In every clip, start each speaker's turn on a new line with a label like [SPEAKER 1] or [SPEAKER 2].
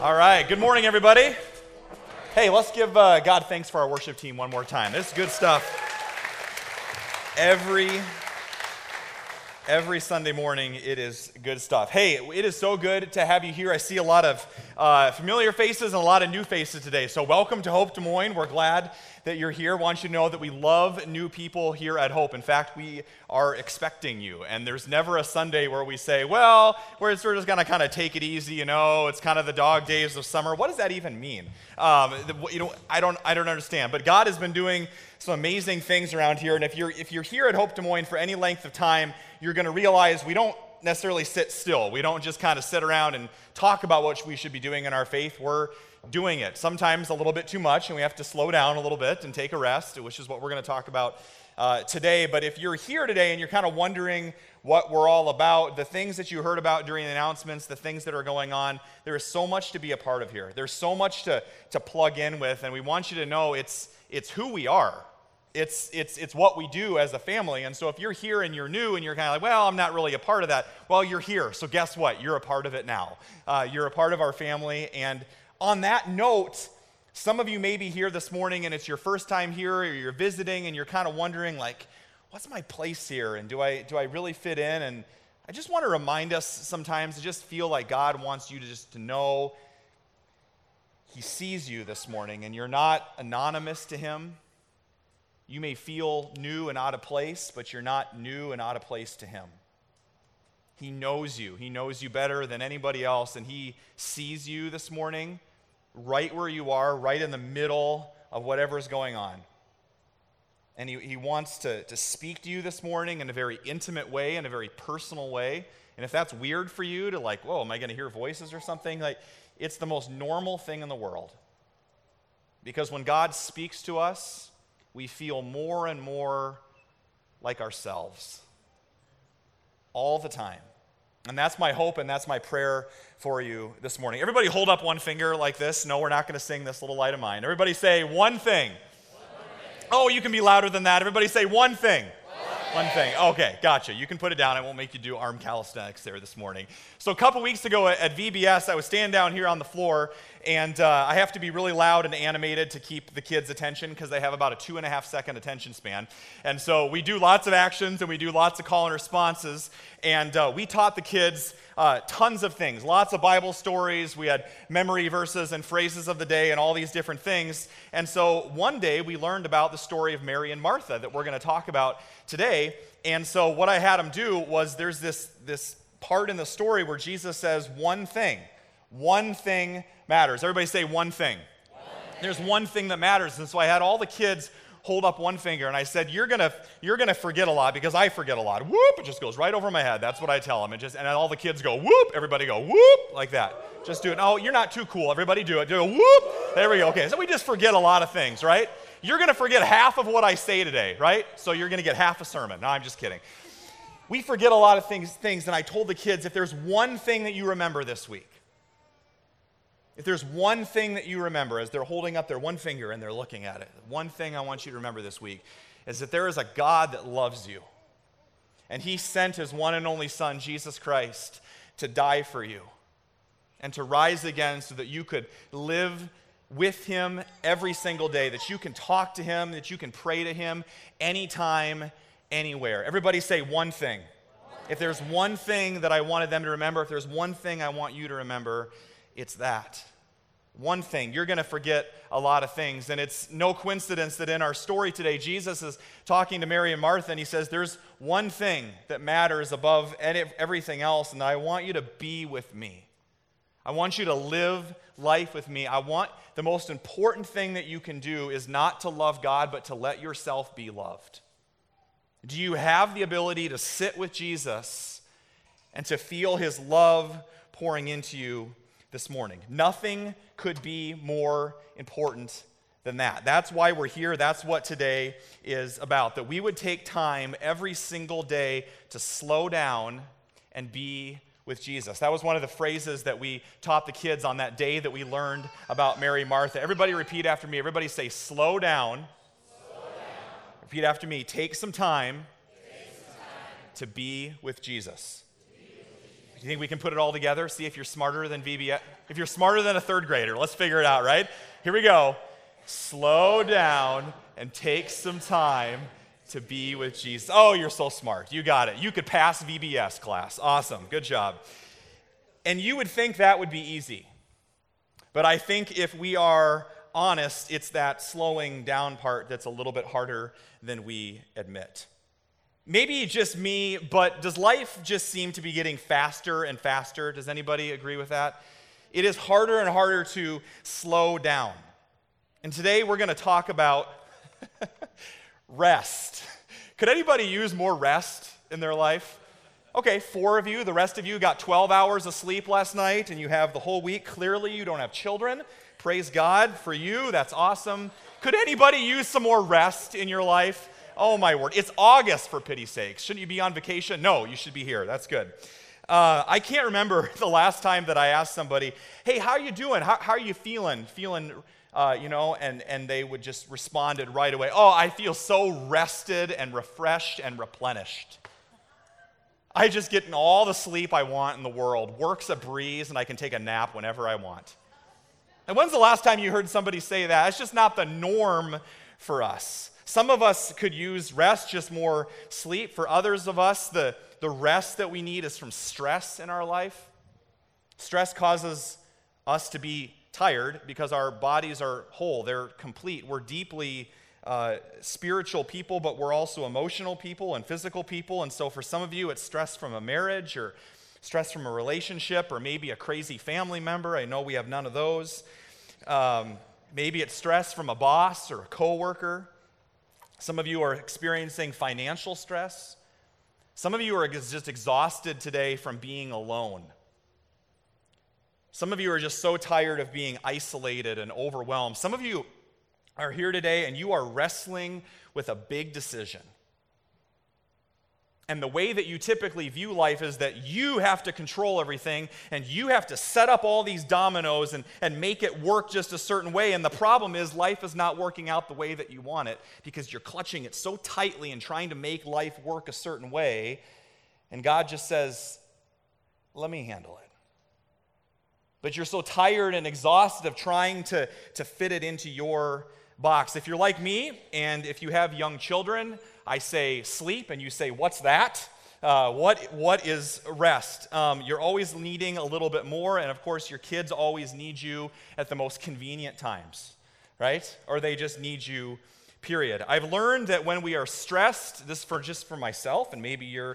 [SPEAKER 1] All right. Good morning, everybody. Hey, let's give uh, God thanks for our worship team one more time. This is good stuff. Every every Sunday morning, it is good stuff. Hey, it is so good to have you here. I see a lot of uh, familiar faces and a lot of new faces today. So, welcome to Hope Des Moines. We're glad that you're here. Want you to know that we love new people here at Hope. In fact, we are expecting you. And there's never a Sunday where we say, well, we're sort of just going to kind of take it easy, you know, it's kind of the dog days of summer. What does that even mean? Um, you know, I don't, I don't understand. But God has been doing some amazing things around here. And if you're, if you're here at Hope Des Moines for any length of time, you're going to realize we don't necessarily sit still. We don't just kind of sit around and talk about what we should be doing in our faith. We're doing it. Sometimes a little bit too much, and we have to slow down a little bit and take a rest, which is what we're going to talk about uh, today. But if you're here today and you're kind of wondering what we're all about, the things that you heard about during the announcements, the things that are going on, there is so much to be a part of here. There's so much to, to plug in with, and we want you to know it's, it's who we are. It's, it's, it's what we do as a family. And so if you're here and you're new and you're kind of like, well, I'm not really a part of that, well, you're here. So guess what? You're a part of it now. Uh, you're a part of our family. And on that note, some of you may be here this morning and it's your first time here or you're visiting and you're kind of wondering, like, what's my place here? And do I, do I really fit in? And I just want to remind us sometimes to just feel like God wants you to just to know He sees you this morning and you're not anonymous to Him. You may feel new and out of place, but you're not new and out of place to Him. He knows you. He knows you better than anybody else, and He sees you this morning right where you are, right in the middle of whatever is going on. And He, he wants to, to speak to you this morning in a very intimate way, in a very personal way. And if that's weird for you to, like, whoa, am I going to hear voices or something? Like, it's the most normal thing in the world. Because when God speaks to us, we feel more and more like ourselves all the time. And that's my hope and that's my prayer for you this morning. Everybody hold up one finger like this. No, we're not going to sing this little light of mine. Everybody say one thing. one thing. Oh, you can be louder than that. Everybody say one thing. One thing. Okay, gotcha. You can put it down. I won't make you do arm calisthenics there this morning. So, a couple weeks ago at VBS, I was standing down here on the floor, and uh, I have to be really loud and animated to keep the kids' attention because they have about a two and a half second attention span. And so, we do lots of actions and we do lots of call and responses. And uh, we taught the kids uh, tons of things, lots of Bible stories. We had memory verses and phrases of the day and all these different things. And so one day we learned about the story of Mary and Martha that we're going to talk about today. And so what I had them do was there's this, this part in the story where Jesus says one thing. One thing matters. Everybody say one thing. One There's one thing that matters. And so I had all the kids hold up one finger and I said, You're gonna, you're gonna forget a lot because I forget a lot. Whoop, it just goes right over my head. That's what I tell them. It just, and all the kids go, whoop, everybody go, whoop, like that. Just do it. Oh, you're not too cool. Everybody do it. Do whoop. There we go. Okay, so we just forget a lot of things, right? You're gonna forget half of what I say today, right? So you're gonna get half a sermon. No, I'm just kidding. We forget a lot of things, things, and I told the kids if there's one thing that you remember this week, if there's one thing that you remember as they're holding up their one finger and they're looking at it, one thing I want you to remember this week is that there is a God that loves you. And he sent his one and only Son, Jesus Christ, to die for you and to rise again so that you could live with him every single day, that you can talk to him, that you can pray to him anytime, anywhere. Everybody say one thing. If there's one thing that I wanted them to remember, if there's one thing I want you to remember, it's that one thing. You're going to forget a lot of things. And it's no coincidence that in our story today, Jesus is talking to Mary and Martha, and he says, There's one thing that matters above everything else, and I want you to be with me. I want you to live life with me. I want the most important thing that you can do is not to love God, but to let yourself be loved. Do you have the ability to sit with Jesus and to feel his love pouring into you this morning. Nothing could be more important than that. That's why we're here. That's what today is about. That we would take time every single day to slow down and be with Jesus. That was one of the phrases that we taught the kids on that day that we learned about Mary Martha. Everybody repeat after me. Everybody say, slow down. Slow down. Repeat after me. Take some time, Take some time. to be with Jesus. You think we can put it all together? See if you're smarter than VBS? If you're smarter than a third grader, let's figure it out, right? Here we go. Slow down and take some time to be with Jesus. Oh, you're so smart. You got it. You could pass VBS class. Awesome. Good job. And you would think that would be easy. But I think if we are honest, it's that slowing down part that's a little bit harder than we admit. Maybe just me, but does life just seem to be getting faster and faster? Does anybody agree with that? It is harder and harder to slow down. And today we're going to talk about rest. Could anybody use more rest in their life? Okay, four of you. The rest of you got 12 hours of sleep last night and you have the whole week. Clearly, you don't have children. Praise God for you. That's awesome. Could anybody use some more rest in your life? Oh, my word. It's August, for pity's sake. Shouldn't you be on vacation? No, you should be here. That's good. Uh, I can't remember the last time that I asked somebody, hey, how are you doing? How, how are you feeling? Feeling uh, you know, and, and they would just responded right away, oh, I feel so rested and refreshed and replenished. I just get all the sleep I want in the world. Work's a breeze, and I can take a nap whenever I want. And when's the last time you heard somebody say that? It's just not the norm for us. Some of us could use rest, just more sleep. For others of us, the, the rest that we need is from stress in our life. Stress causes us to be tired because our bodies are whole, they're complete. We're deeply uh, spiritual people, but we're also emotional people and physical people. And so for some of you, it's stress from a marriage or stress from a relationship or maybe a crazy family member. I know we have none of those. Um, maybe it's stress from a boss or a coworker. Some of you are experiencing financial stress. Some of you are just exhausted today from being alone. Some of you are just so tired of being isolated and overwhelmed. Some of you are here today and you are wrestling with a big decision. And the way that you typically view life is that you have to control everything and you have to set up all these dominoes and, and make it work just a certain way. And the problem is, life is not working out the way that you want it because you're clutching it so tightly and trying to make life work a certain way. And God just says, Let me handle it. But you're so tired and exhausted of trying to, to fit it into your box. If you're like me, and if you have young children, I say sleep, and you say, What's that? Uh, what, what is rest? Um, you're always needing a little bit more, and of course, your kids always need you at the most convenient times, right? Or they just need you, period. I've learned that when we are stressed, this for just for myself, and maybe you're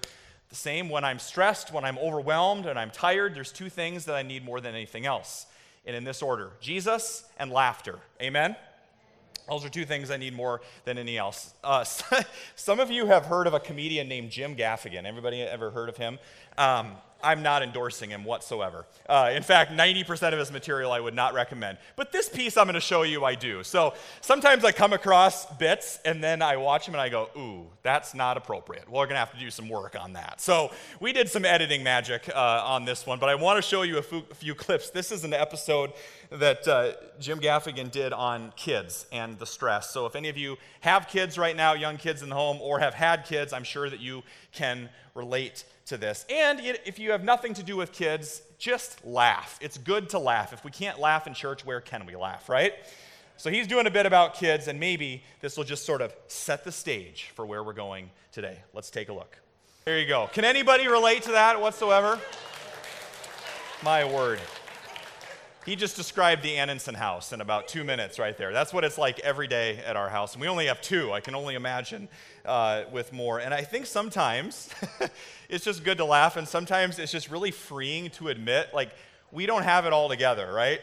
[SPEAKER 1] the same when I'm stressed, when I'm overwhelmed, and I'm tired, there's two things that I need more than anything else. And in this order Jesus and laughter. Amen? Those are two things I need more than any else. Uh, some of you have heard of a comedian named Jim Gaffigan. Everybody ever heard of him? Um, I'm not endorsing him whatsoever. Uh, in fact, 90% of his material I would not recommend. But this piece I'm going to show you I do. So sometimes I come across bits and then I watch them and I go, ooh, that's not appropriate. We're going to have to do some work on that. So we did some editing magic uh, on this one, but I want to show you a few, a few clips. This is an episode that uh, Jim Gaffigan did on kids and the stress. So if any of you have kids right now, young kids in the home, or have had kids, I'm sure that you can relate to this. And if you have nothing to do with kids, just laugh. It's good to laugh. If we can't laugh in church, where can we laugh, right? So he's doing a bit about kids, and maybe this will just sort of set the stage for where we're going today. Let's take a look. There you go. Can anybody relate to that whatsoever? My word. He just described the Annenson house in about two minutes right there. That's what it's like every day at our house. And we only have two. I can only imagine uh, with more. And I think sometimes it's just good to laugh, and sometimes it's just really freeing to admit, like, we don't have it all together, right?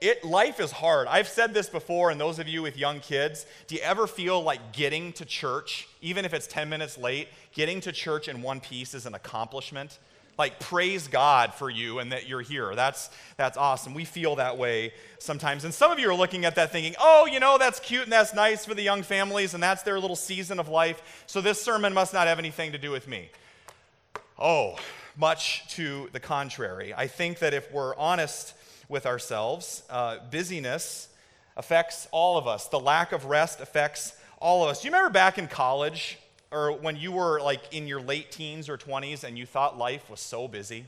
[SPEAKER 1] It, life is hard. I've said this before, and those of you with young kids, do you ever feel like getting to church, even if it's 10 minutes late, getting to church in one piece is an accomplishment? Like praise God for you and that you're here. That's that's awesome. We feel that way sometimes. And some of you are looking at that thinking, "Oh, you know, that's cute and that's nice for the young families and that's their little season of life. So this sermon must not have anything to do with me." Oh, much to the contrary. I think that if we're honest with ourselves, uh, busyness affects all of us. The lack of rest affects all of us. Do you remember back in college or when you were like in your late teens or 20s and you thought life was so busy?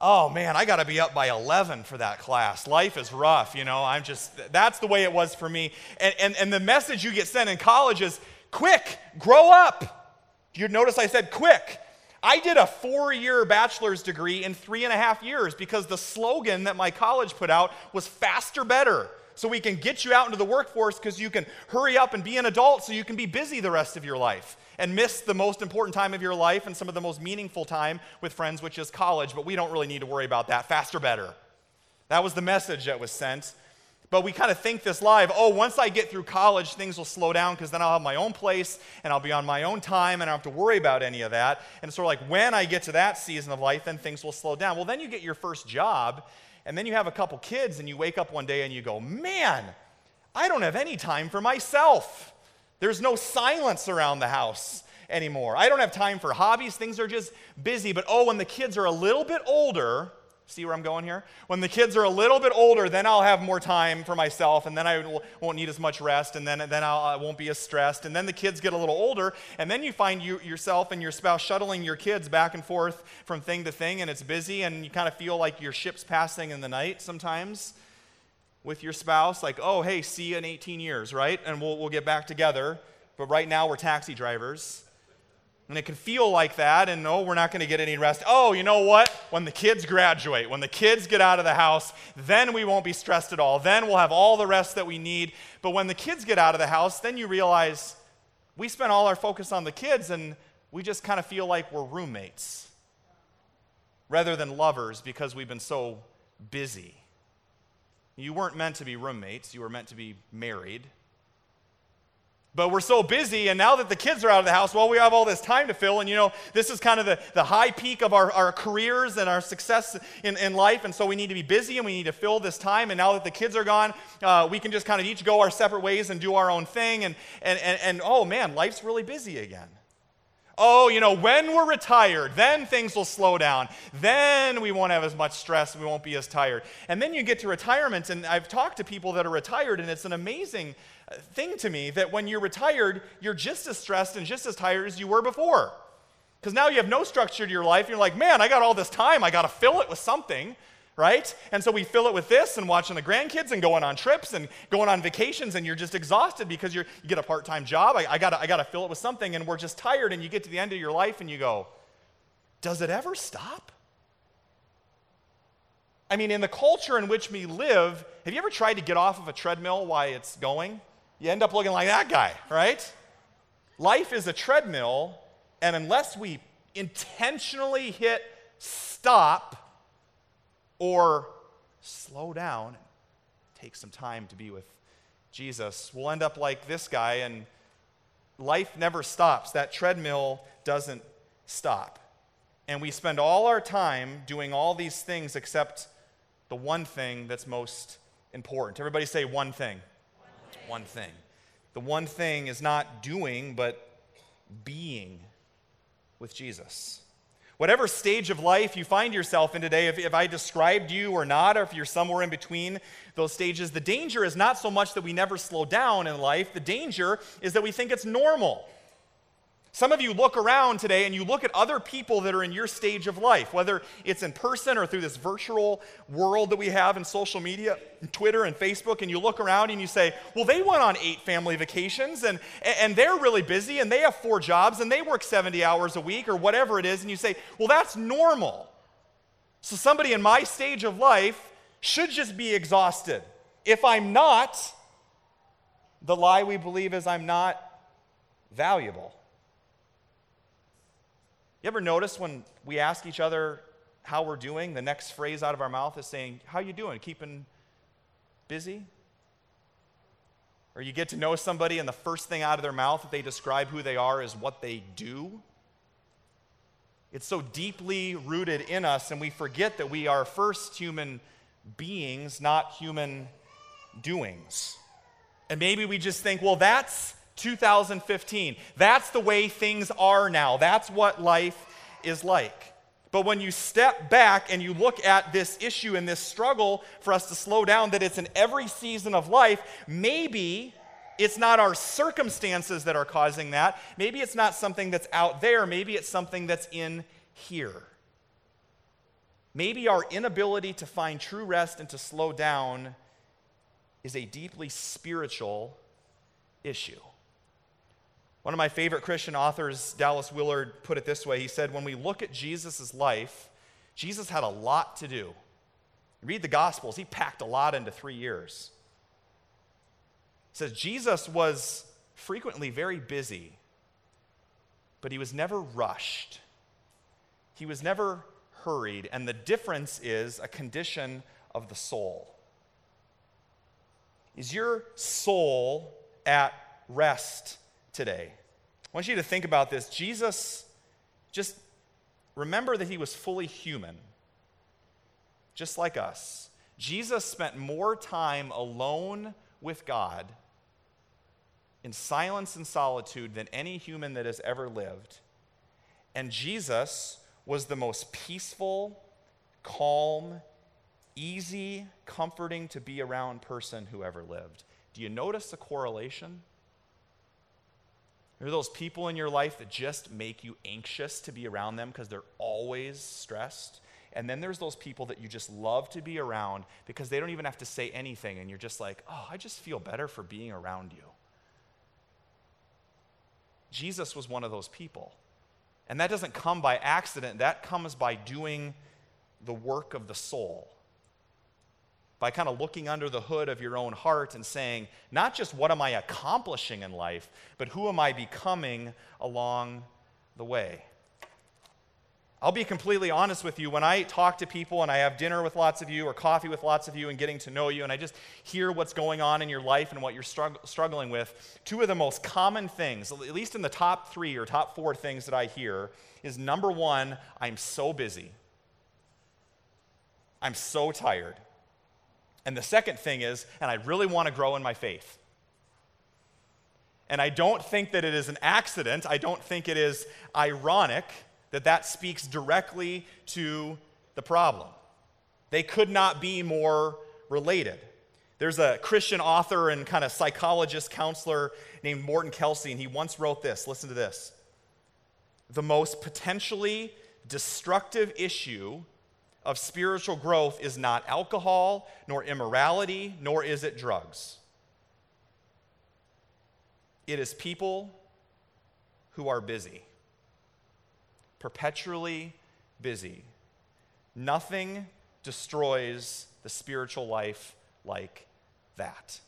[SPEAKER 1] oh man, I got to be up by 11 for that class. Life is rough, you know. I'm just, that's the way it was for me. And, and, and the message you get sent in college is quick, grow up. You notice I said quick. I did a four year bachelor's degree in three and a half years because the slogan that my college put out was faster, better. So we can get you out into the workforce because you can hurry up and be an adult so you can be busy the rest of your life and miss the most important time of your life and some of the most meaningful time with friends, which is college. But we don't really need to worry about that. Faster, better. That was the message that was sent. But we kind of think this live oh, once I get through college, things will slow down because then I'll have my own place and I'll be on my own time and I don't have to worry about any of that. And it's sort of like when I get to that season of life, then things will slow down. Well, then you get your first job and then you have a couple kids and you wake up one day and you go, man, I don't have any time for myself. There's no silence around the house anymore. I don't have time for hobbies. Things are just busy. But oh, when the kids are a little bit older, see where I'm going here? When the kids are a little bit older, then I'll have more time for myself, and then I won't need as much rest, and then, then I'll, I won't be as stressed. And then the kids get a little older, and then you find you, yourself and your spouse shuttling your kids back and forth from thing to thing, and it's busy, and you kind of feel like your ship's passing in the night sometimes with your spouse, like, oh, hey, see you in 18 years, right? And we'll, we'll get back together. But right now, we're taxi drivers. And it can feel like that, and no, we're not going to get any rest. Oh, you know what? When the kids graduate, when the kids get out of the house, then we won't be stressed at all. Then we'll have all the rest that we need. But when the kids get out of the house, then you realize we spent all our focus on the kids, and we just kind of feel like we're roommates rather than lovers because we've been so busy. You weren't meant to be roommates, you were meant to be married. But we're so busy, and now that the kids are out of the house, well, we have all this time to fill. And you know, this is kind of the, the high peak of our, our careers and our success in, in life. And so we need to be busy and we need to fill this time. And now that the kids are gone, uh, we can just kind of each go our separate ways and do our own thing. And, and, and, and oh man, life's really busy again oh, you know, when we're retired, then things will slow down. Then we won't have as much stress. We won't be as tired. And then you get to retirement, and I've talked to people that are retired, and it's an amazing thing to me that when you're retired, you're just as stressed and just as tired as you were before. Because now you have no structure to your life. You're like, man, I got all this time. I got to fill it with something right? And so we fill it with this and watching the grandkids and going on trips and going on vacations, and you're just exhausted because you get a part time job. I, I, gotta, I gotta fill it with something, and we're just tired, and you get to the end of your life and you go, Does it ever stop? I mean, in the culture in which we live, have you ever tried to get off of a treadmill while it's going? You end up looking like that guy, right? Life is a treadmill, and unless we intentionally hit stop, or slow down, take some time to be with Jesus. We'll end up like this guy, and life never stops. That treadmill doesn't stop. And we spend all our time doing all these things except the one thing that's most important. Everybody say one thing. One thing. The one thing is not doing, but being with Jesus. Whatever stage of life you find yourself in today, if, if I described you or not, or if you're somewhere in between those stages, the danger is not so much that we never slow down in life, the danger is that we think it's normal. Some of you look around today and you look at other people that are in your stage of life, whether it's in person or through this virtual world that we have in social media, Twitter and Facebook, and you look around and you say, well, they went on eight family vacations and, and they're really busy and they have four jobs and they work 70 hours a week or whatever it is. And you say, well, that's normal. So somebody in my stage of life should just be exhausted. If I'm not, the lie we believe is I'm not valuable. You ever notice when we ask each other how we're doing, the next phrase out of our mouth is saying, How you doing? Keeping busy? Or you get to know somebody, and the first thing out of their mouth that they describe who they are is what they do. It's so deeply rooted in us, and we forget that we are first human beings, not human doings. And maybe we just think, well, that's 2015. That's the way things are now. That's what life is like. But when you step back and you look at this issue and this struggle for us to slow down, that it's in every season of life, maybe it's not our circumstances that are causing that. Maybe it's not something that's out there. Maybe it's something that's in here. maybe our inability to find true rest and to slow down is a deeply spiritual issue. One of my favorite Christian authors, Dallas Willard, put it this way. He said, When we look at Jesus' life, Jesus had a lot to do. Read the Gospels, he packed a lot into three years. He says, Jesus was frequently very busy, but he was never rushed. He was never hurried. And the difference is a condition of the soul. Is your soul at rest today? I want you to think about this. Jesus, just remember that he was fully human, just like us. Jesus spent more time alone with God in silence and solitude than any human that has ever lived. And Jesus was the most peaceful, calm, easy, comforting to be around person who ever lived. Do you notice the correlation? There are those people in your life that just make you anxious to be around them because they're always stressed. And then there's those people that you just love to be around because they don't even have to say anything, and you're just like, oh, I just feel better for being around you. Jesus was one of those people. And that doesn't come by accident, that comes by doing the work of the soul by kind of looking under the hood of your own heart and saying, not just what am I accomplishing in life, but who am I becoming along the way? I'll be completely honest with you. When I talk to people and I have dinner with lots of you or coffee with lots of you and getting to know you, and I just hear what's going on in your life and what you're strugg- struggling with, two of the most common things, at least in the top three or top four things that I hear, is number one, I'm so busy. I'm so tired. And the second thing is, and I really want to grow in my faith. And I don't think that it is an accident. I don't think it is ironic that that speaks directly to the problem. They could not be more related. There's a Christian author and kind of psychologist counselor named Morton Kelsey, and he once wrote this. Listen to this. The most potentially destructive issue of spiritual growth is not alcohol, nor immorality, nor is it drugs. It is people who are busy, perpetually busy. Nothing destroys the spiritual life like that.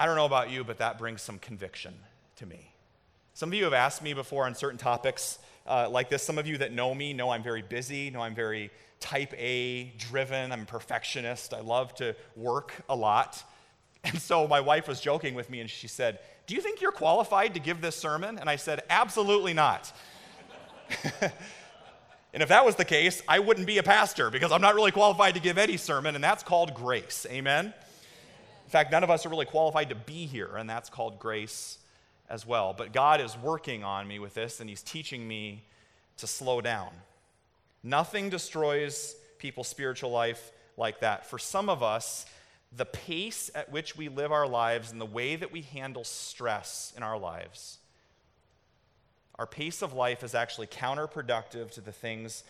[SPEAKER 1] I don't know about you, but that brings some conviction to me. Some of you have asked me before on certain topics uh, like this. Some of you that know me know I'm very busy, know I'm very type A driven, I'm a perfectionist, I love to work a lot. And so my wife was joking with me and she said, Do you think you're qualified to give this sermon? And I said, Absolutely not. and if that was the case, I wouldn't be a pastor because I'm not really qualified to give any sermon, and that's called grace. Amen? In fact, none of us are really qualified to be here, and that's called grace as well. But God is working on me with this, and He's teaching me to slow down. Nothing destroys people's spiritual life like that. For some of us, the pace at which we live our lives and the way that we handle stress in our lives, our pace of life is actually counterproductive to the things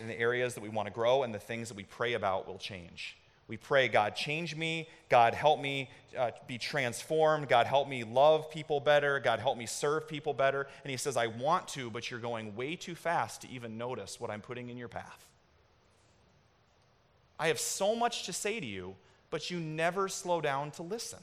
[SPEAKER 1] in the areas that we want to grow and the things that we pray about will change. We pray, God, change me. God, help me uh, be transformed. God, help me love people better. God, help me serve people better. And he says, I want to, but you're going way too fast to even notice what I'm putting in your path. I have so much to say to you, but you never slow down to listen.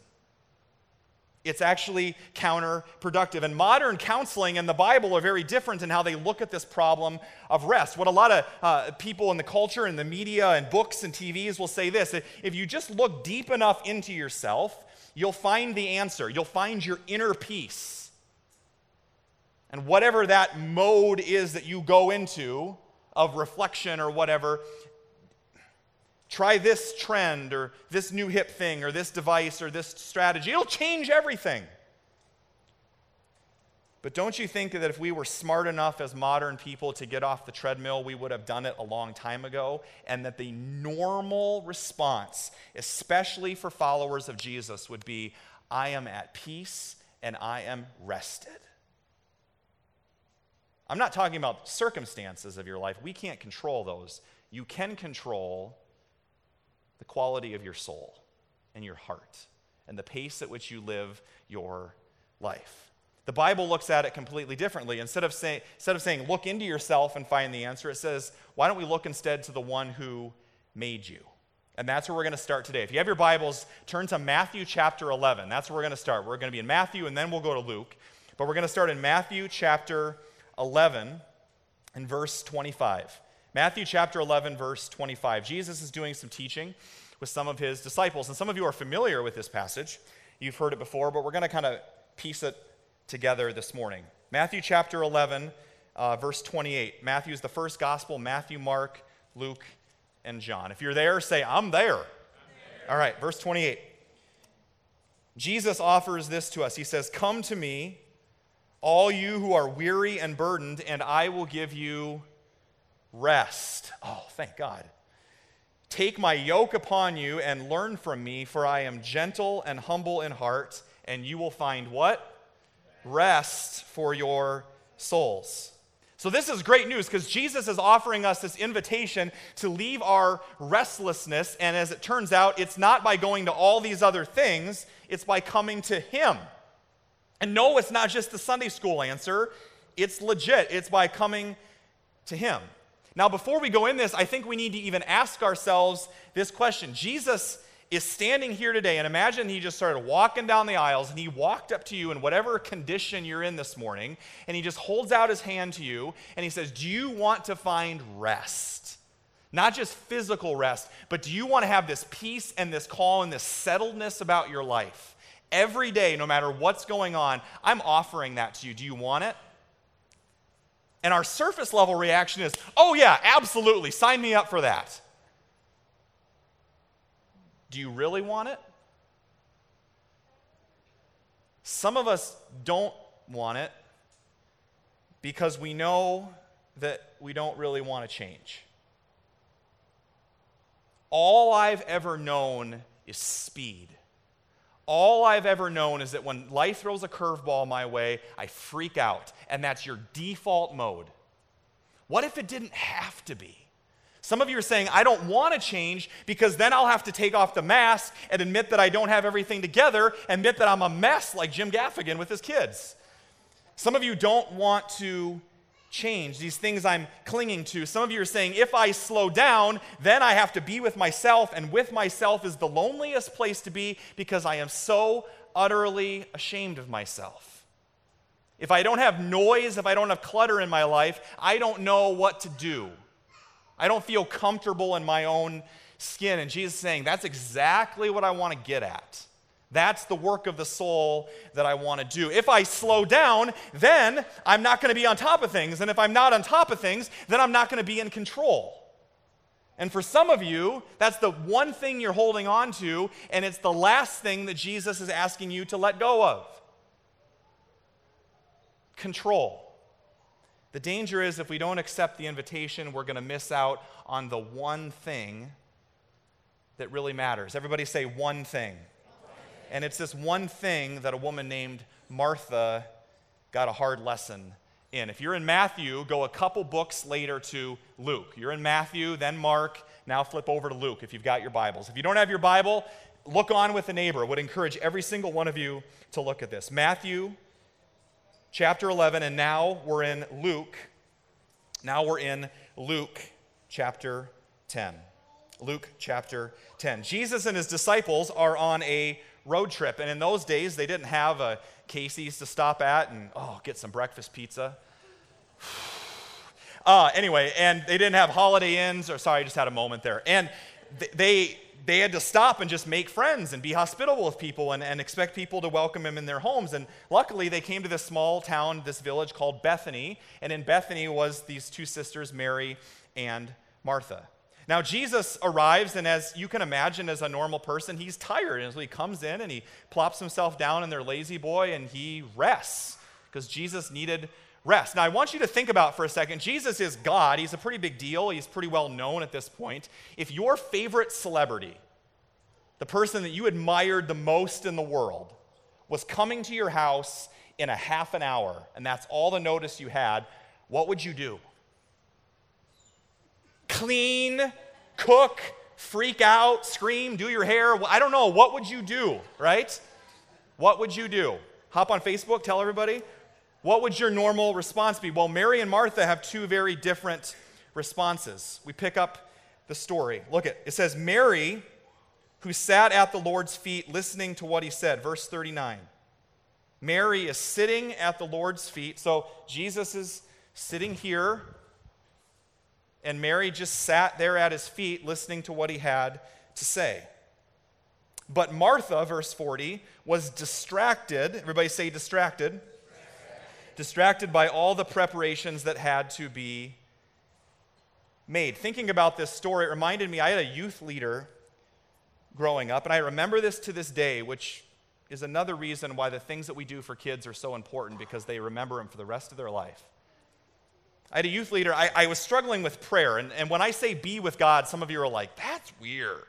[SPEAKER 1] It's actually counterproductive. And modern counseling and the Bible are very different in how they look at this problem of rest. What a lot of uh, people in the culture and the media and books and TVs will say this if you just look deep enough into yourself, you'll find the answer, you'll find your inner peace. And whatever that mode is that you go into of reflection or whatever, Try this trend or this new hip thing or this device or this strategy. It'll change everything. But don't you think that if we were smart enough as modern people to get off the treadmill, we would have done it a long time ago? And that the normal response, especially for followers of Jesus, would be I am at peace and I am rested. I'm not talking about circumstances of your life. We can't control those. You can control the quality of your soul and your heart and the pace at which you live your life. The Bible looks at it completely differently. Instead of, say, instead of saying, look into yourself and find the answer, it says, why don't we look instead to the one who made you? And that's where we're going to start today. If you have your Bibles, turn to Matthew chapter 11. That's where we're going to start. We're going to be in Matthew and then we'll go to Luke. But we're going to start in Matthew chapter 11 and verse 25. Matthew chapter 11, verse 25. Jesus is doing some teaching with some of his disciples. And some of you are familiar with this passage. You've heard it before, but we're going to kind of piece it together this morning. Matthew chapter 11, uh, verse 28. Matthew is the first gospel Matthew, Mark, Luke, and John. If you're there, say, I'm there. I'm there. All right, verse 28. Jesus offers this to us. He says, Come to me, all you who are weary and burdened, and I will give you rest. Oh, thank God. Take my yoke upon you and learn from me, for I am gentle and humble in heart, and you will find what? Rest for your souls. So, this is great news because Jesus is offering us this invitation to leave our restlessness. And as it turns out, it's not by going to all these other things, it's by coming to Him. And no, it's not just the Sunday school answer, it's legit. It's by coming to Him. Now, before we go in this, I think we need to even ask ourselves this question Jesus is standing here today, and imagine he just started walking down the aisles and he walked up to you in whatever condition you're in this morning, and he just holds out his hand to you and he says, Do you want to find rest? Not just physical rest, but do you want to have this peace and this calm and this settledness about your life? Every day, no matter what's going on, I'm offering that to you. Do you want it? And our surface level reaction is, oh, yeah, absolutely, sign me up for that. Do you really want it? Some of us don't want it because we know that we don't really want to change. All I've ever known is speed. All I've ever known is that when life throws a curveball my way, I freak out, and that's your default mode. What if it didn't have to be? Some of you are saying, I don't want to change because then I'll have to take off the mask and admit that I don't have everything together, admit that I'm a mess like Jim Gaffigan with his kids. Some of you don't want to change, these things I'm clinging to. Some of you are saying, if I slow down, then I have to be with myself, and with myself is the loneliest place to be because I am so utterly ashamed of myself. If I don't have noise, if I don't have clutter in my life, I don't know what to do. I don't feel comfortable in my own skin. And Jesus is saying, that's exactly what I want to get at. That's the work of the soul that I want to do. If I slow down, then I'm not going to be on top of things. And if I'm not on top of things, then I'm not going to be in control. And for some of you, that's the one thing you're holding on to, and it's the last thing that Jesus is asking you to let go of control. The danger is if we don't accept the invitation, we're going to miss out on the one thing that really matters. Everybody say one thing. And it's this one thing that a woman named Martha got a hard lesson in. If you're in Matthew, go a couple books later to Luke. You're in Matthew, then Mark, now flip over to Luke if you've got your Bibles. If you don't have your Bible, look on with a neighbor. I would encourage every single one of you to look at this. Matthew chapter 11, and now we're in Luke. Now we're in Luke chapter 10. Luke chapter 10. Jesus and his disciples are on a road trip, and in those days, they didn't have a Casey's to stop at and, oh, get some breakfast pizza. uh, anyway, and they didn't have Holiday Inns, or sorry, I just had a moment there. And they, they had to stop and just make friends and be hospitable with people and, and expect people to welcome him in their homes. And luckily, they came to this small town, this village called Bethany. And in Bethany was these two sisters, Mary and Martha. Now, Jesus arrives, and as you can imagine, as a normal person, he's tired. And so he comes in and he plops himself down in their lazy boy and he rests because Jesus needed rest. Now, I want you to think about for a second Jesus is God. He's a pretty big deal, he's pretty well known at this point. If your favorite celebrity, the person that you admired the most in the world, was coming to your house in a half an hour, and that's all the notice you had, what would you do? Clean, cook, freak out, scream, do your hair. I don't know. What would you do, right? What would you do? Hop on Facebook, tell everybody. What would your normal response be? Well, Mary and Martha have two very different responses. We pick up the story. Look at it says Mary who sat at the Lord's feet listening to what he said. Verse 39. Mary is sitting at the Lord's feet. So Jesus is sitting here, and Mary just sat there at his feet listening to what he had to say. But Martha, verse 40, was distracted. Everybody say distracted. Distracted by all the preparations that had to be made. Thinking about this story, it reminded me I had a youth leader growing up, and I remember this to this day, which is another reason why the things that we do for kids are so important because they remember them for the rest of their life. I had a youth leader, I, I was struggling with prayer, and, and when I say be with God, some of you are like, that's weird.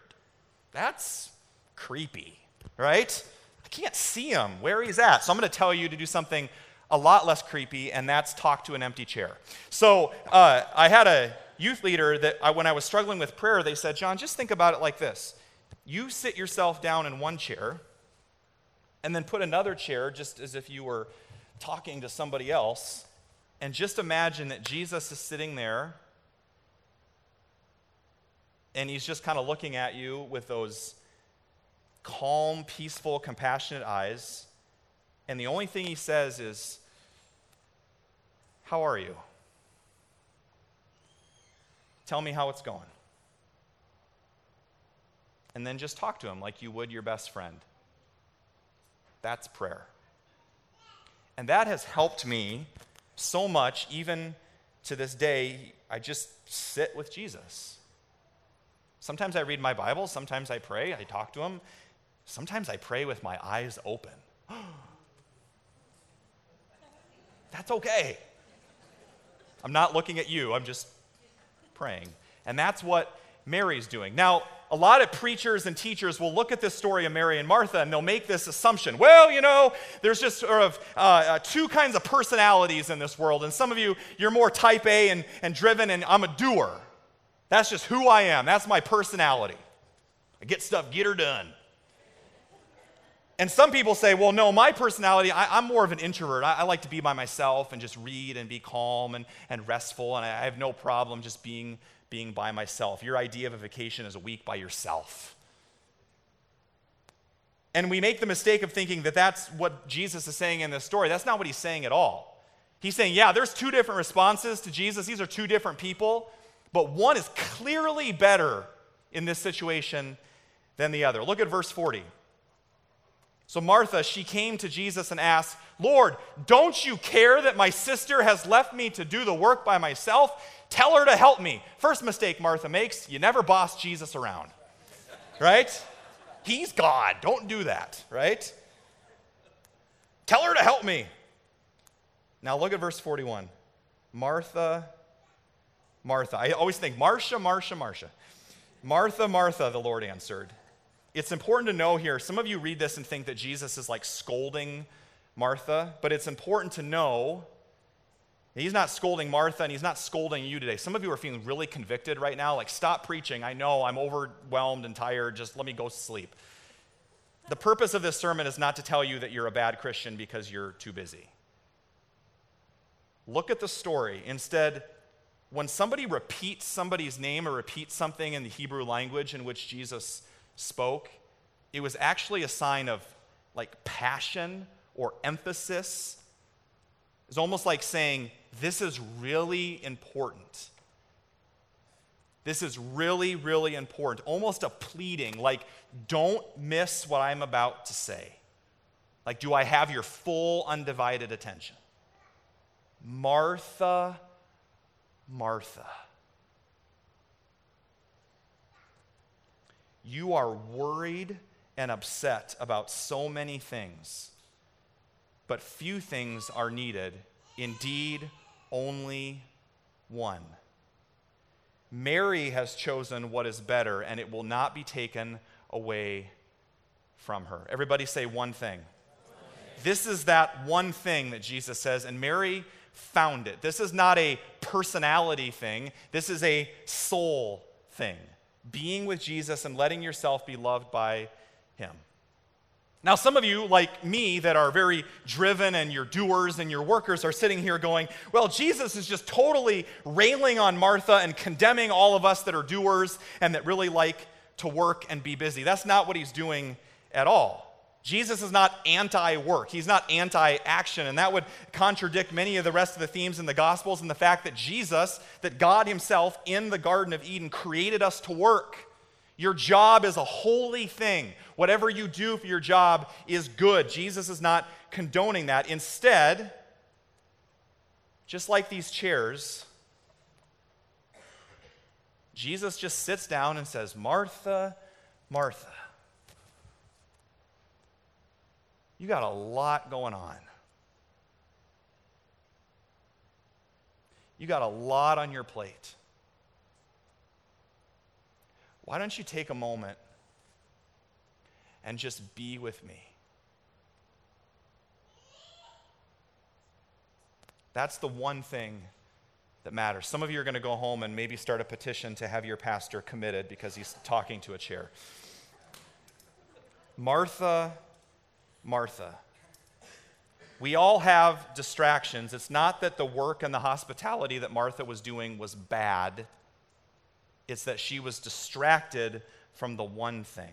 [SPEAKER 1] That's creepy, right? I can't see him where he's at. So I'm going to tell you to do something a lot less creepy, and that's talk to an empty chair. So uh, I had a youth leader that I, when I was struggling with prayer, they said, John, just think about it like this. You sit yourself down in one chair, and then put another chair just as if you were talking to somebody else, and just imagine that Jesus is sitting there and he's just kind of looking at you with those calm, peaceful, compassionate eyes. And the only thing he says is, How are you? Tell me how it's going. And then just talk to him like you would your best friend. That's prayer. And that has helped me so much, even to this day. I just sit with Jesus. Sometimes I read my Bible, sometimes I pray, I talk to him. Sometimes I pray with my eyes open. That's okay. I'm not looking at you, I'm just praying. And that's what Mary's doing. Now, a lot of preachers and teachers will look at this story of Mary and Martha and they'll make this assumption. Well, you know, there's just sort of uh, uh, two kinds of personalities in this world. And some of you, you're more type A and, and driven, and I'm a doer. That's just who I am. That's my personality. I get stuff, get her done. And some people say, well, no, my personality, I, am more of an introvert. I, I, like to be by myself and just read and be calm and, and restful, and I, I have no problem just being being by myself. Your idea of a vacation is a week by yourself. And we make the mistake of thinking that that's what Jesus is saying in this story. That's not what he's saying at all. He's saying, yeah, there's two different responses to Jesus. These are two different people, but one is clearly better in this situation than the other. Look at verse 40. So Martha, she came to Jesus and asked, Lord, don't you care that my sister has left me to do the work by myself? Tell her to help me. First mistake Martha makes you never boss Jesus around, right? He's God. Don't do that, right? Tell her to help me. Now look at verse 41. Martha, Martha. I always think Marcia, Marcia, Marcia. Martha, Martha, the Lord answered. It's important to know here, some of you read this and think that Jesus is like scolding Martha, but it's important to know He's not scolding Martha and he's not scolding you today. Some of you are feeling really convicted right now. Like, stop preaching. I know I'm overwhelmed and tired. Just let me go sleep. The purpose of this sermon is not to tell you that you're a bad Christian because you're too busy. Look at the story. Instead, when somebody repeats somebody's name or repeats something in the Hebrew language in which Jesus spoke, it was actually a sign of like passion or emphasis. It's almost like saying, this is really important. This is really, really important. Almost a pleading, like, don't miss what I'm about to say. Like, do I have your full, undivided attention? Martha, Martha. You are worried and upset about so many things, but few things are needed. Indeed, only one. Mary has chosen what is better, and it will not be taken away from her. Everybody say one thing. This is that one thing that Jesus says, and Mary found it. This is not a personality thing, this is a soul thing. Being with Jesus and letting yourself be loved by Him. Now, some of you, like me, that are very driven and you're doers and your workers, are sitting here going, Well, Jesus is just totally railing on Martha and condemning all of us that are doers and that really like to work and be busy. That's not what he's doing at all. Jesus is not anti work, he's not anti action, and that would contradict many of the rest of the themes in the Gospels and the fact that Jesus, that God Himself in the Garden of Eden, created us to work. Your job is a holy thing. Whatever you do for your job is good. Jesus is not condoning that. Instead, just like these chairs, Jesus just sits down and says, Martha, Martha. You got a lot going on. You got a lot on your plate. Why don't you take a moment and just be with me? That's the one thing that matters. Some of you are going to go home and maybe start a petition to have your pastor committed because he's talking to a chair. Martha Martha. We all have distractions. It's not that the work and the hospitality that Martha was doing was bad, it's that she was distracted from the one thing.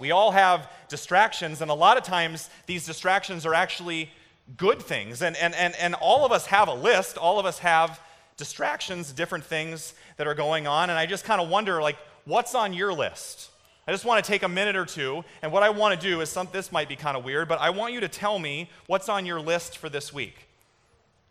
[SPEAKER 1] We all have distractions, and a lot of times these distractions are actually good things. And, and, and, and all of us have a list, all of us have distractions, different things that are going on. And I just kind of wonder, like, what's on your list? I just want to take a minute or two, and what I want to do is some, this might be kind of weird, but I want you to tell me what's on your list for this week.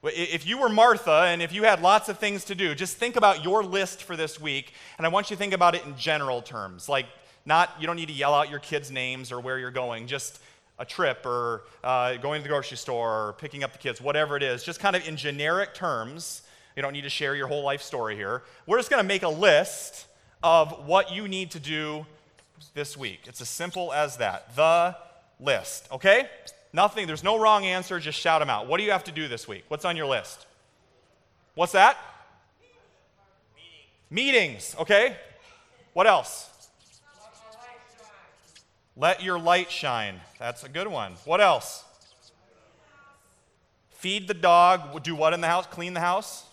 [SPEAKER 1] If you were Martha and if you had lots of things to do, just think about your list for this week, and I want you to think about it in general terms. Like, not, you don't need to yell out your kids' names or where you're going, just a trip or uh, going to the grocery store or picking up the kids, whatever it is, just kind of in generic terms. You don't need to share your whole life story here. We're just going to make a list of what you need to do this week. It's as simple as that. The list, okay? Nothing, there's no wrong answer, just shout them out. What do you have to do this week? What's on your list? What's that? Meetings, Meetings okay? What else? Let your light shine. That's a good one. What else? Feed the dog. Do what in the house? Clean the house?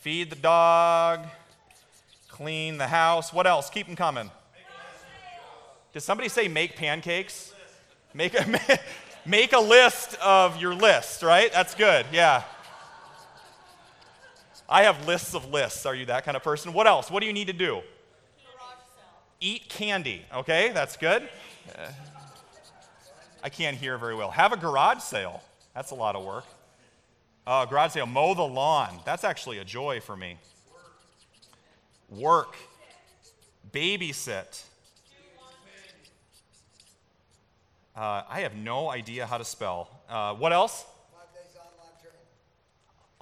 [SPEAKER 1] Feed the dog. Clean the house. What else? Keep them coming. Did somebody say make pancakes? Make a, make a list of your list, right? That's good, yeah. I have lists of lists. Are you that kind of person? What else? What do you need to do? Eat candy, okay? That's good. Uh, I can't hear very well. Have a garage sale. That's a lot of work. Uh, garage sale. Mow the lawn. That's actually a joy for me. Work. Babysit. Uh, I have no idea how to spell. Uh, what else?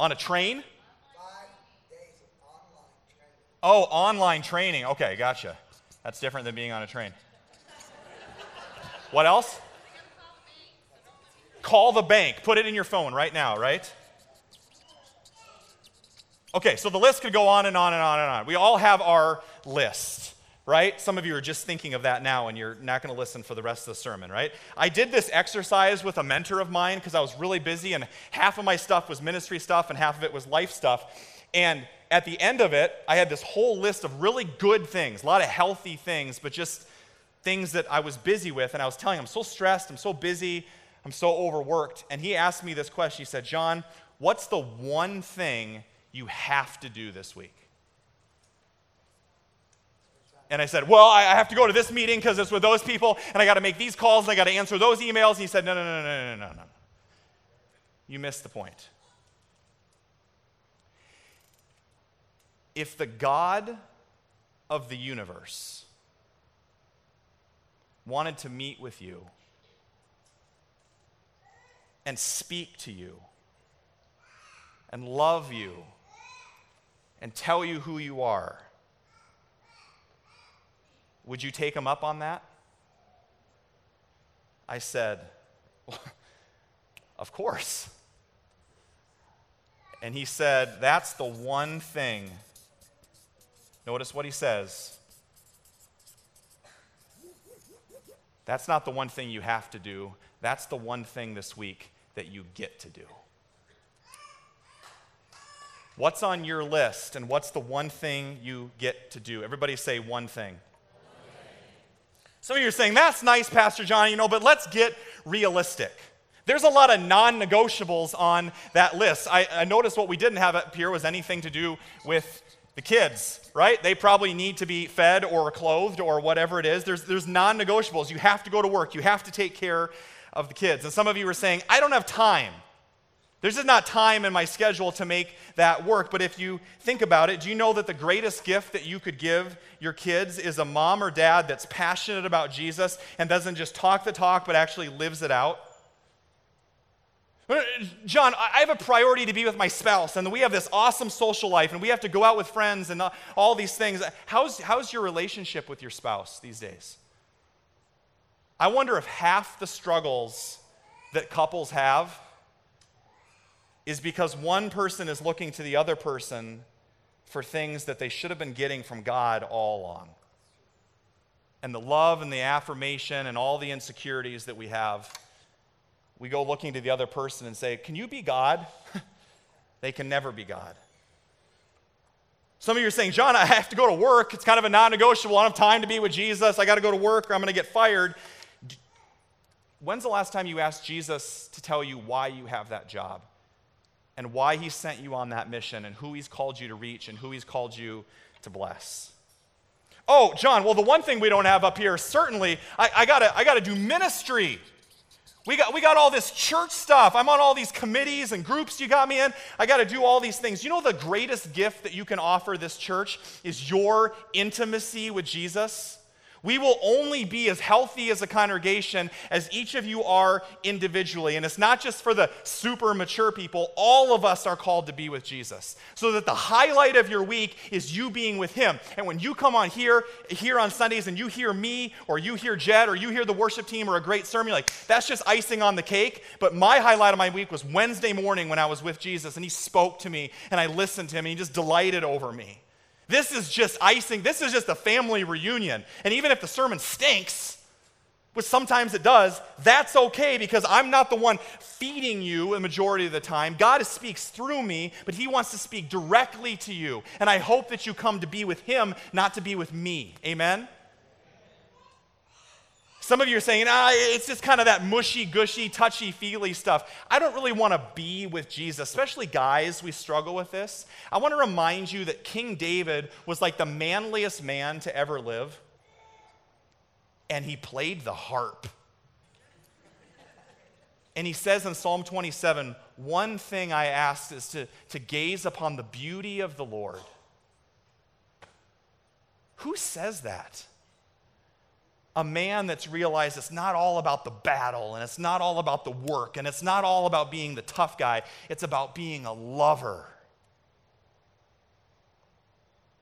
[SPEAKER 1] On a train? Oh, online training. Okay, gotcha. That's different than being on a train. what else? Call the bank. Put it in your phone right now, right? Okay, so the list could go on and on and on and on. We all have our list right? Some of you are just thinking of that now and you're not going to listen for the rest of the sermon, right? I did this exercise with a mentor of mine because I was really busy and half of my stuff was ministry stuff and half of it was life stuff. And at the end of it, I had this whole list of really good things, a lot of healthy things, but just things that I was busy with. And I was telling him, I'm so stressed, I'm so busy, I'm so overworked. And he asked me this question. He said, John, what's the one thing you have to do this week? And I said, Well, I have to go to this meeting because it's with those people, and I got to make these calls, and I got to answer those emails. And he said, No, no, no, no, no, no, no. You missed the point. If the God of the universe wanted to meet with you and speak to you and love you and tell you who you are, would you take him up on that? I said, Of course. And he said, That's the one thing. Notice what he says. That's not the one thing you have to do. That's the one thing this week that you get to do. What's on your list and what's the one thing you get to do? Everybody say one thing. Some of you are saying, that's nice, Pastor John, you know, but let's get realistic. There's a lot of non negotiables on that list. I, I noticed what we didn't have up here was anything to do with the kids, right? They probably need to be fed or clothed or whatever it is. There's, there's non negotiables. You have to go to work, you have to take care of the kids. And some of you were saying, I don't have time. There's just not time in my schedule to make that work. But if you think about it, do you know that the greatest gift that you could give your kids is a mom or dad that's passionate about Jesus and doesn't just talk the talk, but actually lives it out? John, I have a priority to be with my spouse, and we have this awesome social life, and we have to go out with friends and all these things. How's, how's your relationship with your spouse these days? I wonder if half the struggles that couples have is because one person is looking to the other person for things that they should have been getting from God all along. And the love and the affirmation and all the insecurities that we have, we go looking to the other person and say, Can you be God? they can never be God. Some of you are saying, John, I have to go to work. It's kind of a non negotiable. I don't have time to be with Jesus. I got to go to work or I'm going to get fired. When's the last time you asked Jesus to tell you why you have that job? And why he sent you on that mission and who he's called you to reach and who he's called you to bless. Oh, John, well, the one thing we don't have up here, certainly, I, I, gotta, I gotta do ministry. We got, we got all this church stuff. I'm on all these committees and groups you got me in. I got to do all these things. You know, the greatest gift that you can offer this church is your intimacy with Jesus. We will only be as healthy as a congregation as each of you are individually. And it's not just for the super mature people, all of us are called to be with Jesus. So that the highlight of your week is you being with Him. And when you come on here, here on Sundays, and you hear me, or you hear Jed, or you hear the worship team, or a great sermon, like, that's just icing on the cake. But my highlight of my week was Wednesday morning when I was with Jesus, and He spoke to me, and I listened to Him, and He just delighted over me. This is just icing. This is just a family reunion. And even if the sermon stinks, which sometimes it does, that's okay because I'm not the one feeding you the majority of the time. God speaks through me, but He wants to speak directly to you. And I hope that you come to be with Him, not to be with me. Amen? Some of you are saying, ah, it's just kind of that mushy, gushy, touchy feely stuff. I don't really want to be with Jesus, especially guys, we struggle with this. I want to remind you that King David was like the manliest man to ever live, and he played the harp. And he says in Psalm 27 One thing I ask is to, to gaze upon the beauty of the Lord. Who says that? A man that's realized it's not all about the battle and it's not all about the work and it's not all about being the tough guy, it's about being a lover.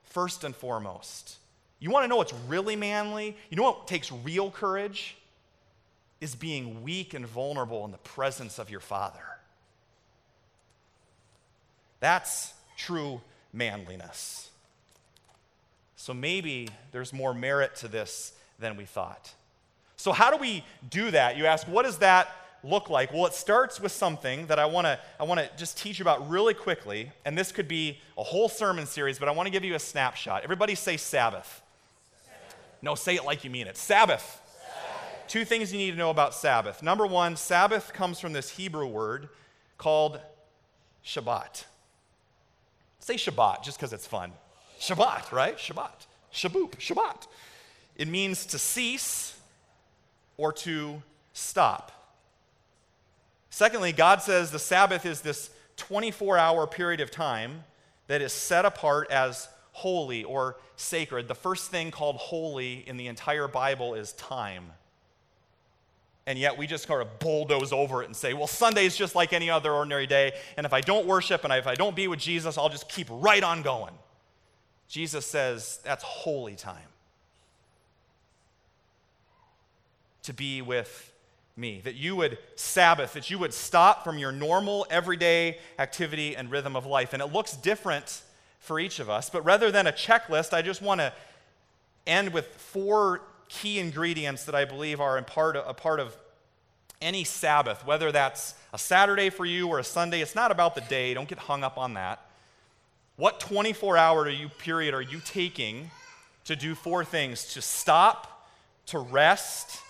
[SPEAKER 1] First and foremost, you want to know what's really manly? You know what takes real courage? Is being weak and vulnerable in the presence of your father. That's true manliness. So maybe there's more merit to this than we thought. So, how do we do that? You ask, what does that look like? Well, it starts with something that I want to I want to just teach you about really quickly, and this could be a whole sermon series, but I want to give you a snapshot. Everybody say Sabbath. Sabbath. No, say it like you mean it. Sabbath. Sabbath. Two things you need to know about Sabbath. Number 1, Sabbath comes from this Hebrew word called Shabbat. Say Shabbat just because it's fun. Shabbat, right? Shabbat. Shaboop, Shabbat. It means to cease or to stop. Secondly, God says the Sabbath is this 24 hour period of time that is set apart as holy or sacred. The first thing called holy in the entire Bible is time. And yet we just kind of bulldoze over it and say, well, Sunday is just like any other ordinary day. And if I don't worship and if I don't be with Jesus, I'll just keep right on going. Jesus says that's holy time. To be with me, that you would Sabbath, that you would stop from your normal everyday activity and rhythm of life. And it looks different for each of us, but rather than a checklist, I just want to end with four key ingredients that I believe are a part of, a part of any Sabbath, whether that's a Saturday for you or a Sunday. It's not about the day, don't get hung up on that. What 24 hour you, period are you taking to do four things to stop, to rest,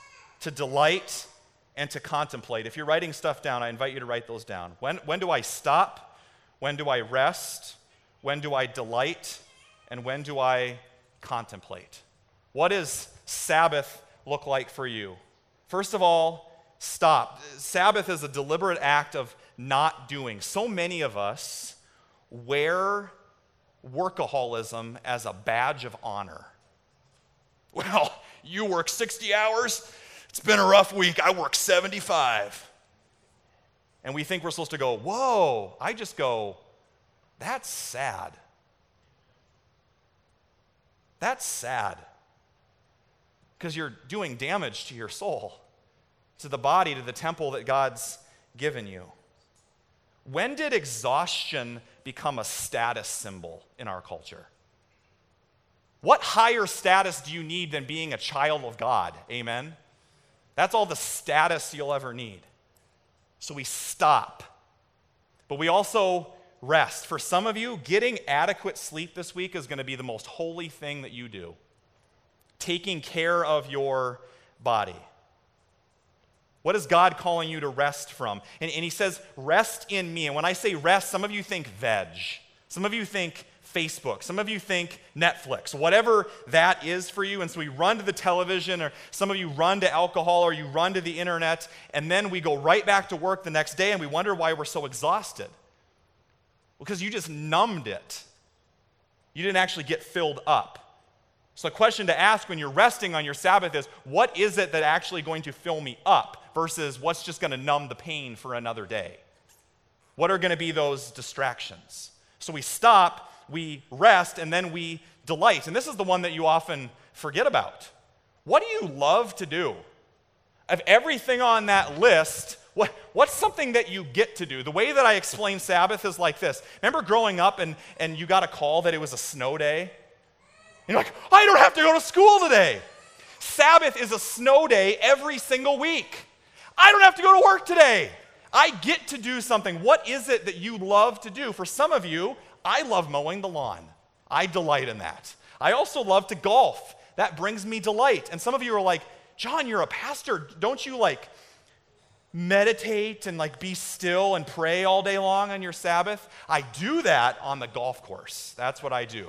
[SPEAKER 1] to delight, and to contemplate? If you're writing stuff down, I invite you to write those down. When, when do I stop? When do I rest? When do I delight? And when do I contemplate? What does Sabbath look like for you? First of all, stop. Sabbath is a deliberate act of not doing. So many of us wear workaholism as a badge of honor. Well, you work 60 hours, it's been a rough week. I work 75. And we think we're supposed to go, whoa. I just go, that's sad. That's sad. Because you're doing damage to your soul, to the body, to the temple that God's given you. When did exhaustion become a status symbol in our culture? What higher status do you need than being a child of God? Amen? That's all the status you'll ever need. So we stop. But we also rest. For some of you, getting adequate sleep this week is going to be the most holy thing that you do. Taking care of your body. What is God calling you to rest from? And, and, He says, Rest in me. And when I say rest, some of you think veg. Some of you think Facebook. Some of you think Netflix. Whatever that is for you. And so we run to the television, or some of you run to alcohol, or you run to the internet, and then we go right back to work the next day and we wonder why we're so exhausted. Because you just numbed it. You didn't actually get filled up. So, the question to ask when you're resting on your Sabbath is what is it that actually going to fill me up? versus what's just going to numb the pain for another day? What are going to be those distractions? So we stop, we rest, and then we delight. And this is the one that you often forget about. What do you love to do? Of everything on that list, what, what's something that you get to do? The way that I explain Sabbath is like this. Remember growing up and, and you got a call that it was a snow day? You're like, I don't have to go to school today. Sabbath is a snow day every single week. I don't have to go to work today. I get to do something. What is it that you love to do? For some of you, I love mowing the lawn. I delight in that. I also love to golf. That brings me delight. And some of you are like, John, you're a pastor. Don't you like meditate and like be still and pray all day long on your Sabbath? I do that on the golf course. That's what I do.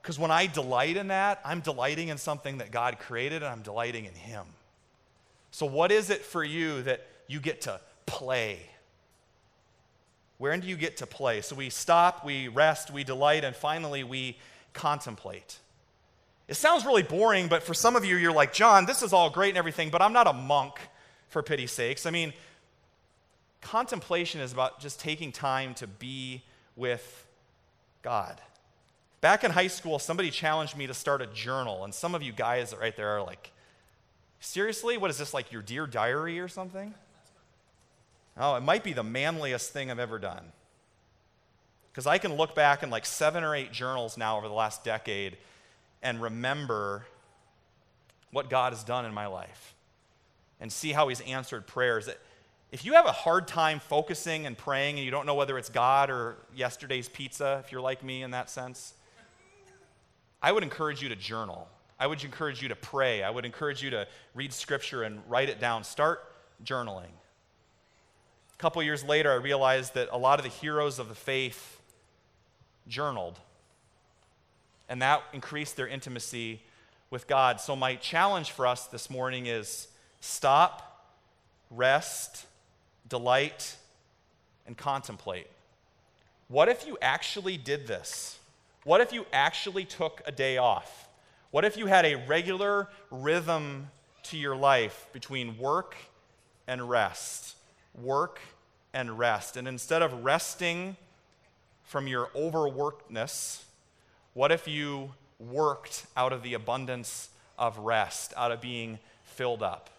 [SPEAKER 1] Because when I delight in that, I'm delighting in something that God created and I'm delighting in Him. So, what is it for you that you get to play? Where do you get to play? So, we stop, we rest, we delight, and finally, we contemplate. It sounds really boring, but for some of you, you're like, John, this is all great and everything, but I'm not a monk, for pity's sakes. I mean, contemplation is about just taking time to be with God. Back in high school, somebody challenged me to start a journal, and some of you guys right there are like, Seriously? What is this, like your dear diary or something? Oh, it might be the manliest thing I've ever done. Because I can look back in like seven or eight journals now over the last decade and remember what God has done in my life and see how He's answered prayers. If you have a hard time focusing and praying and you don't know whether it's God or yesterday's pizza, if you're like me in that sense, I would encourage you to journal. I would encourage you to pray. I would encourage you to read scripture and write it down. Start journaling. A couple years later, I realized that a lot of the heroes of the faith journaled, and that increased their intimacy with God. So, my challenge for us this morning is stop, rest, delight, and contemplate. What if you actually did this? What if you actually took a day off? What if you had a regular rhythm to your life between work and rest? Work and rest. And instead of resting from your overworkedness, what if you worked out of the abundance of rest, out of being filled up.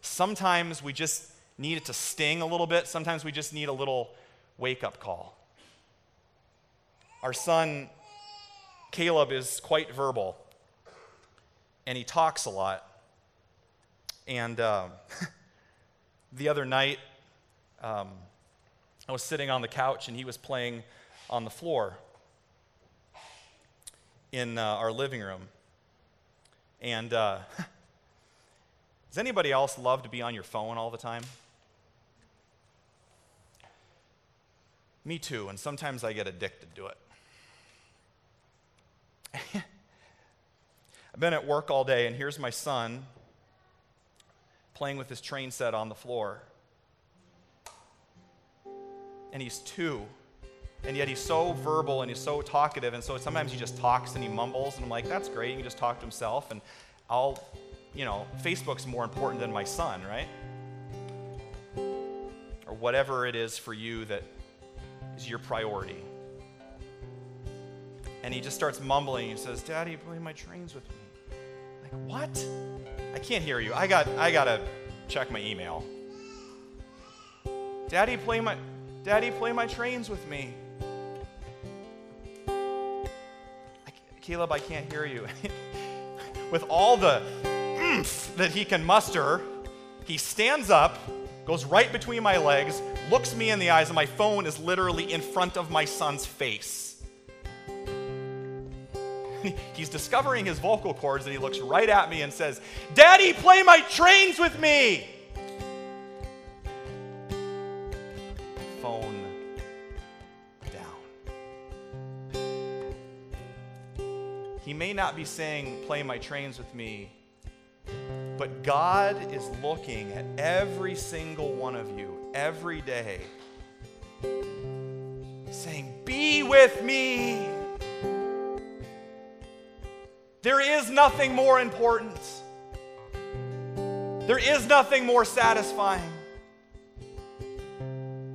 [SPEAKER 1] Sometimes we just need it to sting a little bit, sometimes we just need a little wake up call. Our son, Caleb, is quite verbal, and he talks a lot. And um, the other night, um, I was sitting on the couch, and he was playing on the floor in uh, our living room. And uh, does anybody else love to be on your phone all the time? Me too, and sometimes I get addicted to it. I've been at work all day, and here's my son playing with his train set on the floor. And he's two. And yet he's so verbal and he's so talkative. And so sometimes he just talks and he mumbles. And I'm like, that's great. He can just talk to himself. And I'll, you know, Facebook's more important than my son, right? Or whatever it is for you that is your priority and he just starts mumbling. He says, Daddy, play my trains with me. Like, what? I can't hear you. I got I gotta check my email. Daddy, play my Daddy, play my trains with me. I, Caleb, I can't hear you. with all the oomph that he can muster, he stands up, goes right between my legs, looks me in the eyes, and my phone is literally in front of my son's face. he's discovering his vocal cords and he looks right at me and says, Daddy, play my trains with me. He may not be saying, Play my trains with me, but God is looking at every single one of you every day, saying, Be with me. There is nothing more important. There is nothing more satisfying.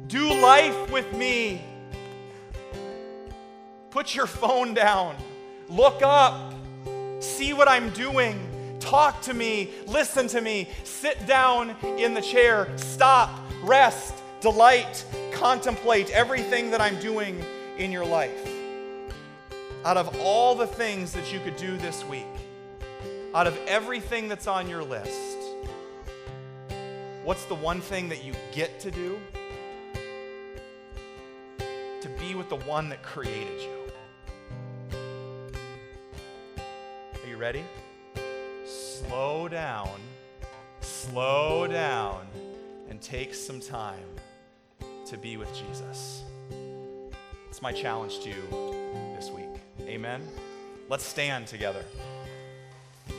[SPEAKER 1] Do life with me. Put your phone down. Look up. See what I'm doing. Talk to me. Listen to me. Sit down in the chair. Stop. Rest. Delight. Contemplate everything that I'm doing in your life out of all the things that you could do this week, out of everything that's on your list, what's the one thing that you get to do? To be with the one that created you. Ready? Slow down, slow down, and take some time to be with Jesus. It's my challenge to you this week. Amen. Let's stand together.